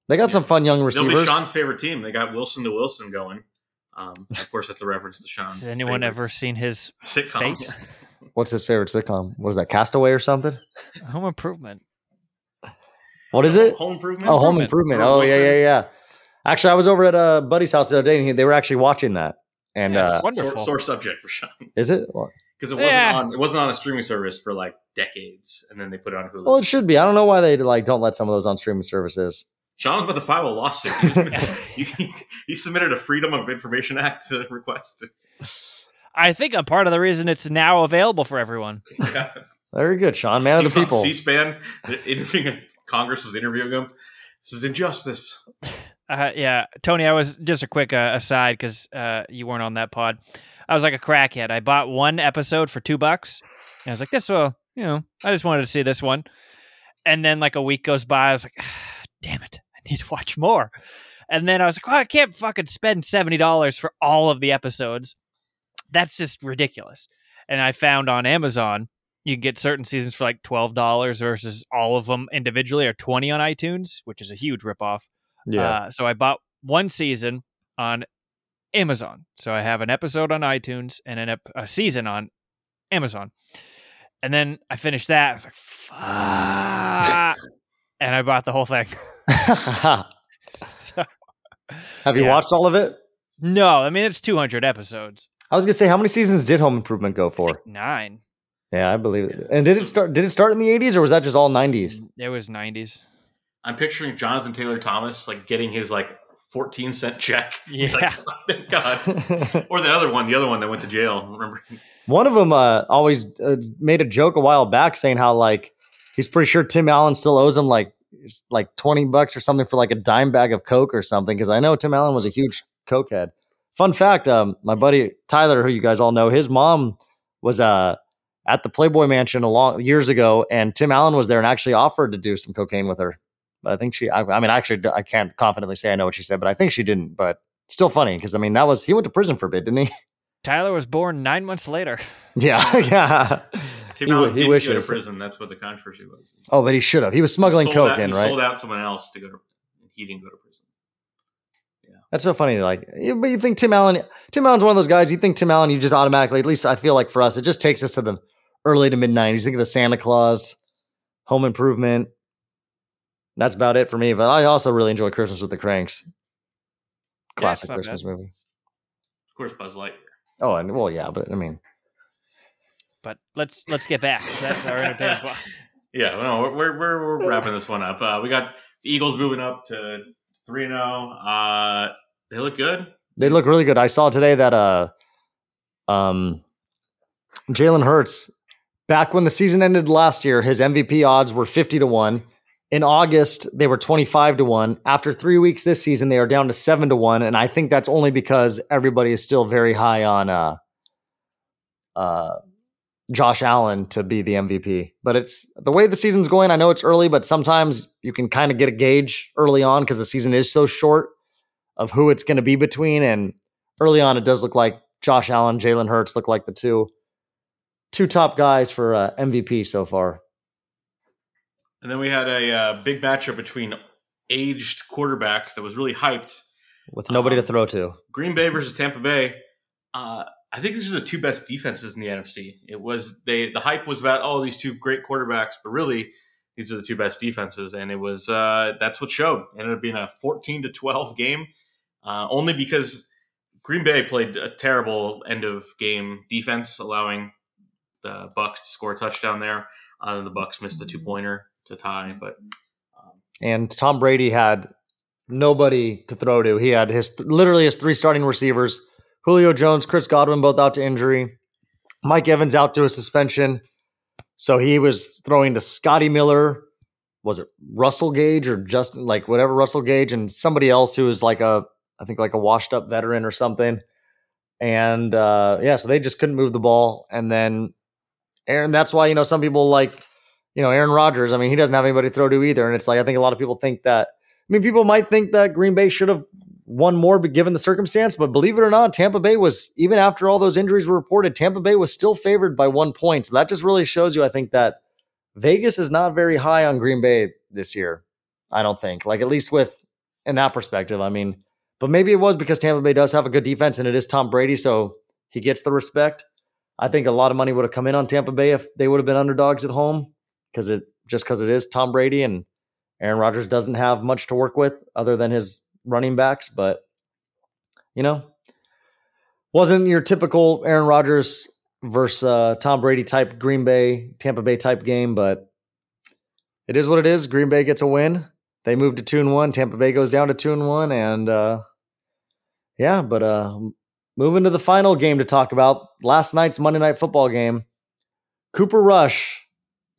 They got some fun young They'll receivers. be Sean's favorite team. They got Wilson to Wilson going. Um, of course, that's a reference to Sean. Has anyone favorite ever seen his sitcom? face? What's his favorite sitcom? What is that? Castaway or something? Home Improvement? What is it? Home Improvement. Oh, Home Improvement. Improvement. Oh, yeah, yeah, yeah. Actually, I was over at a buddy's house the other day, and he, they were actually watching that. And Yeah, uh, it's wonderful. Sore, sore subject for Sean is it? Because it wasn't Yeah. on. It wasn't on a streaming service for like decades, and then they put it on Hulu. well, it should be. I don't know why they like don't let some of those on streaming services. Sean's about to file a lawsuit. He, was- he, he submitted a Freedom of Information Act uh, request. I think I'm part of the reason it's now available for everyone. Very good, Sean, man He of the was on people. C-SPAN, interviewing Congress was interviewing him. This is injustice. Uh, yeah, Tony. I was just a quick uh, aside because uh, you weren't on that pod. I was like a crackhead. I bought one episode for two bucks, and I was like, "This will, you know, I just wanted to see this one." And then like a week goes by, I was like, ah, "Damn it, I need to watch more." And then I was like, "Well, I can't fucking spend seventy dollars for all of the episodes. That's just ridiculous." And I found on Amazon you can get certain seasons for like twelve dollars versus all of them individually are twenty on iTunes, which is a huge ripoff. yeah, Uh, so I bought one season on Amazon. So I have an episode on iTunes and an ep- a season on Amazon. And then I finished that. I was like, fuck. and I bought the whole thing. so, Have you yeah. watched all of it? no, I mean, it's 200 episodes. I was gonna say, how many seasons did Home Improvement go I for? think Nine. Yeah, I believe it. And did it start? Did it start in the eighties, or was that just all nineties? It was 90s. I'm picturing Jonathan Taylor Thomas like getting his like 14 cent check. Yeah. Like, thank God. Or the other one, the other one that went to jail. Remember? One of them uh, always uh, made a joke a while back saying how like he's pretty sure Tim Allen still owes him like like twenty bucks or something for like a dime bag of coke or something. Because I know Tim Allen was a huge coke head. Fun fact: um, my buddy Tyler, who you guys all know, his mom was uh, at the Playboy Mansion a long years ago, and Tim Allen was there and actually offered to do some cocaine with her. But I think she, I, I mean, actually, I can't confidently say I know what she said, but I think she didn't. But still funny because I mean, that was he went to prison for a bit, didn't he? Tyler was born nine months later. yeah, yeah. Tim He Allen w- he didn't go to prison. That's what the controversy was. Oh, but he should have. He was smuggling Sold coke out- in, he right? Sold out someone else to go to. He didn't go to prison. That's so funny. Like, you- but you think Tim Allen? Tim Allen's one of those guys. You think Tim Allen? You just automatically, at least I feel like for us, it just takes us to the early to mid '90s. Think of the Santa Claus, Home Improvement. That's about it for me. But I also really enjoy Christmas with the Cranks. Classic not Christmas movie. Of course, Buzz Lightyear. Oh, and well, yeah, but I mean, But let's let's get back. That's our entertainment box. Yeah, no, we're we're, we're wrapping this one up. Uh, we got Eagles moving up to three and zero. They look good. they look really good. I saw today that uh, um, Jalen Hurts, back when the season ended last year, his MVP odds were fifty to one. In August, they were twenty five to one. After three weeks this season, they are down to seven to one, and I think that's only because everybody is still very high on uh, uh, Josh Allen to be the MVP. But it's the way the season's going. I know it's early, but sometimes you can kind of get a gauge early on because the season is so short of who it's going to be between. And early on, it does look like Josh Allen, Jalen Hurts look like the two two top guys for uh, MVP so far. And then we had a uh, big matchup between aged quarterbacks that was really hyped. With nobody to Um, throw to, Green Bay versus Tampa Bay. Uh, I think these are the two best defenses in the NFC. It was they the hype was about oh these two great quarterbacks, but really these are the two best defenses, and it was uh, that's what showed. It ended up being a fourteen to twelve game, uh, only because Green Bay played a terrible end of game defense, allowing the Bucs to score a touchdown there. Uh, the Bucs missed a two pointer to tie, but um, and Tom Brady had nobody to throw to. He had his literally his three starting receivers: Julio Jones, Chris Godwin, both out to injury. Mike Evans out to a suspension. So he was throwing to Scotty Miller. Was it Russell Gage or just like whatever Russell Gage and somebody else who was like a I think like a washed up veteran or something. And uh, yeah, so they just couldn't move the ball. And then Aaron, that's why you know some people like you know Aaron Rodgers. I mean, he doesn't have anybody to throw to either. And it's like I think a lot of people think that. I mean, people might think that Green Bay should have won more, but given the circumstance. But believe it or not, Tampa Bay was even after all those injuries were reported, Tampa Bay was still favored by one point. So that just really shows you, I think, that Vegas is not very high on Green Bay this year. I don't think, like at least with in that perspective. I mean, But maybe it was because Tampa Bay does have a good defense and it is Tom Brady, so he gets the respect. I think a lot of money would have come in on Tampa Bay if they would have been underdogs at home because it just because it is Tom Brady and Aaron Rodgers doesn't have much to work with other than his running backs. But you know, wasn't your typical Aaron Rodgers versus uh, Tom Brady type Green Bay Tampa Bay type game, but it is what it is. Green Bay gets a win. They move to two and one. Tampa Bay goes down to two and one, and uh, yeah, but uh, moving to the final game to talk about last night's Monday Night Football game. Cooper Rush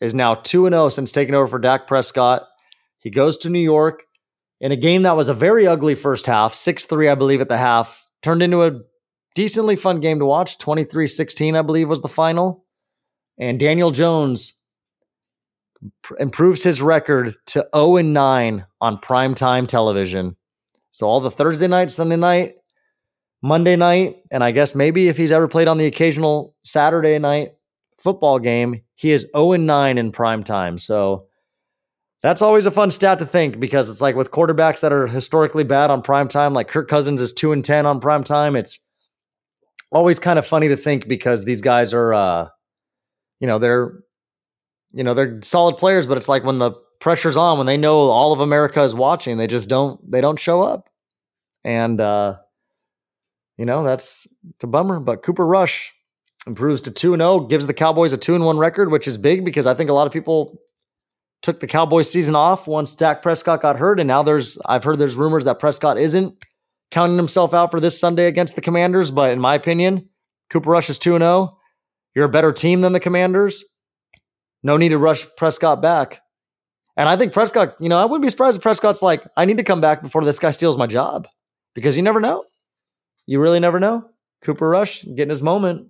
is now two and zero since taking over for Dak Prescott. He goes to New York in a game that was a very ugly first half, six three, I believe, at the half, turned into a decently fun game to watch. 23-16, I believe, was the final. And Daniel Jones improves his record to 0 and 9 on primetime television. So all the Thursday night, Sunday night, Monday night, and I guess maybe if he's ever played on the occasional Saturday night football game, he is 0 and 9 in prime time. So that's always a fun stat to think because it's like with quarterbacks that are historically bad on prime time, like Kirk Cousins is 2 and 10 on prime time. It's always kind of funny to think because these guys are uh you know, they're you know, they're solid players, but it's like when the pressure's on, when they know all of America is watching, they just don't they don't show up. And uh you know, that's a bummer. But Cooper Rush improves to 2 0, gives the Cowboys a 2 1 record, which is big because I think a lot of people took the Cowboys season off once Dak Prescott got hurt. And now there's, I've heard there's rumors that Prescott isn't counting himself out for this Sunday against the Commanders. But in my opinion, Cooper Rush is 2 0. You're a better team than the Commanders. No need to rush Prescott back. And I think Prescott, you know, I wouldn't be surprised if Prescott's like, I need to come back before this guy steals my job because you never know. You really never know. Cooper Rush getting his moment.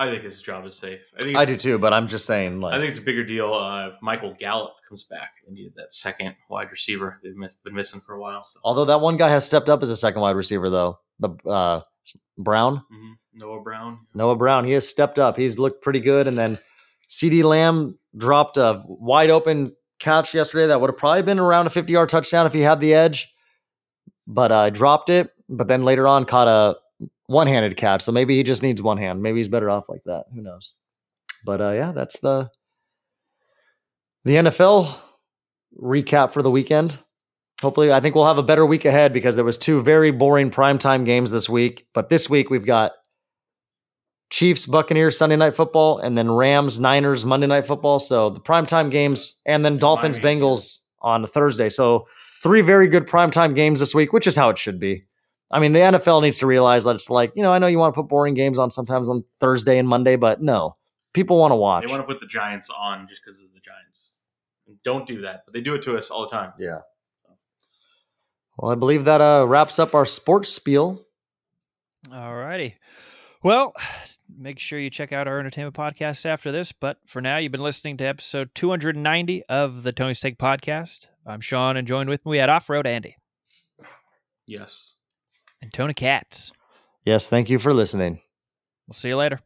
I think his job is safe. I think I do too, but I'm just saying. Like, I think it's a bigger deal uh, if Michael Gallup comes back. They needed that second wide receiver they've miss, been missing for a while. So. although that one guy has stepped up as a second wide receiver, though the uh, Brown, Mhm. Noah Brown. Noah Brown, he has stepped up. He's looked pretty good. And then CeeDee Lamb dropped a wide open catch yesterday that would have probably been around a 50 yard touchdown if he had the edge, but uh, dropped it. But then later on caught a one handed catch. So maybe he just needs one hand. Maybe he's better off like that. Who knows? But uh, yeah, that's the the NFL recap for the weekend. Hopefully, I think we'll have a better week ahead because there was two very boring primetime games this week. But this week we've got Chiefs, Buccaneers Sunday night football, and then Rams, Niners Monday night football. So the primetime games, and then Dolphins, Miami. Bengals on Thursday. So three very good primetime games this week, which is how it should be. I mean, the NFL needs to realize that it's like, you know, I know you want to put boring games on sometimes on Thursday and Monday, but no, people want to watch. They want to put the Giants on just because of the Giants. Don't do that, but they do it to us all the time. Yeah. Well, I believe that uh, wraps up our sports spiel. All righty. Well, make sure you check out our entertainment podcast after this. But for now, you've been listening to episode 290 of the Tony Steak Podcast. I'm Sean, and joined with me, we had Off Road Andy Yes. and Tony Katz. Yes, thank you for listening. We'll see you later.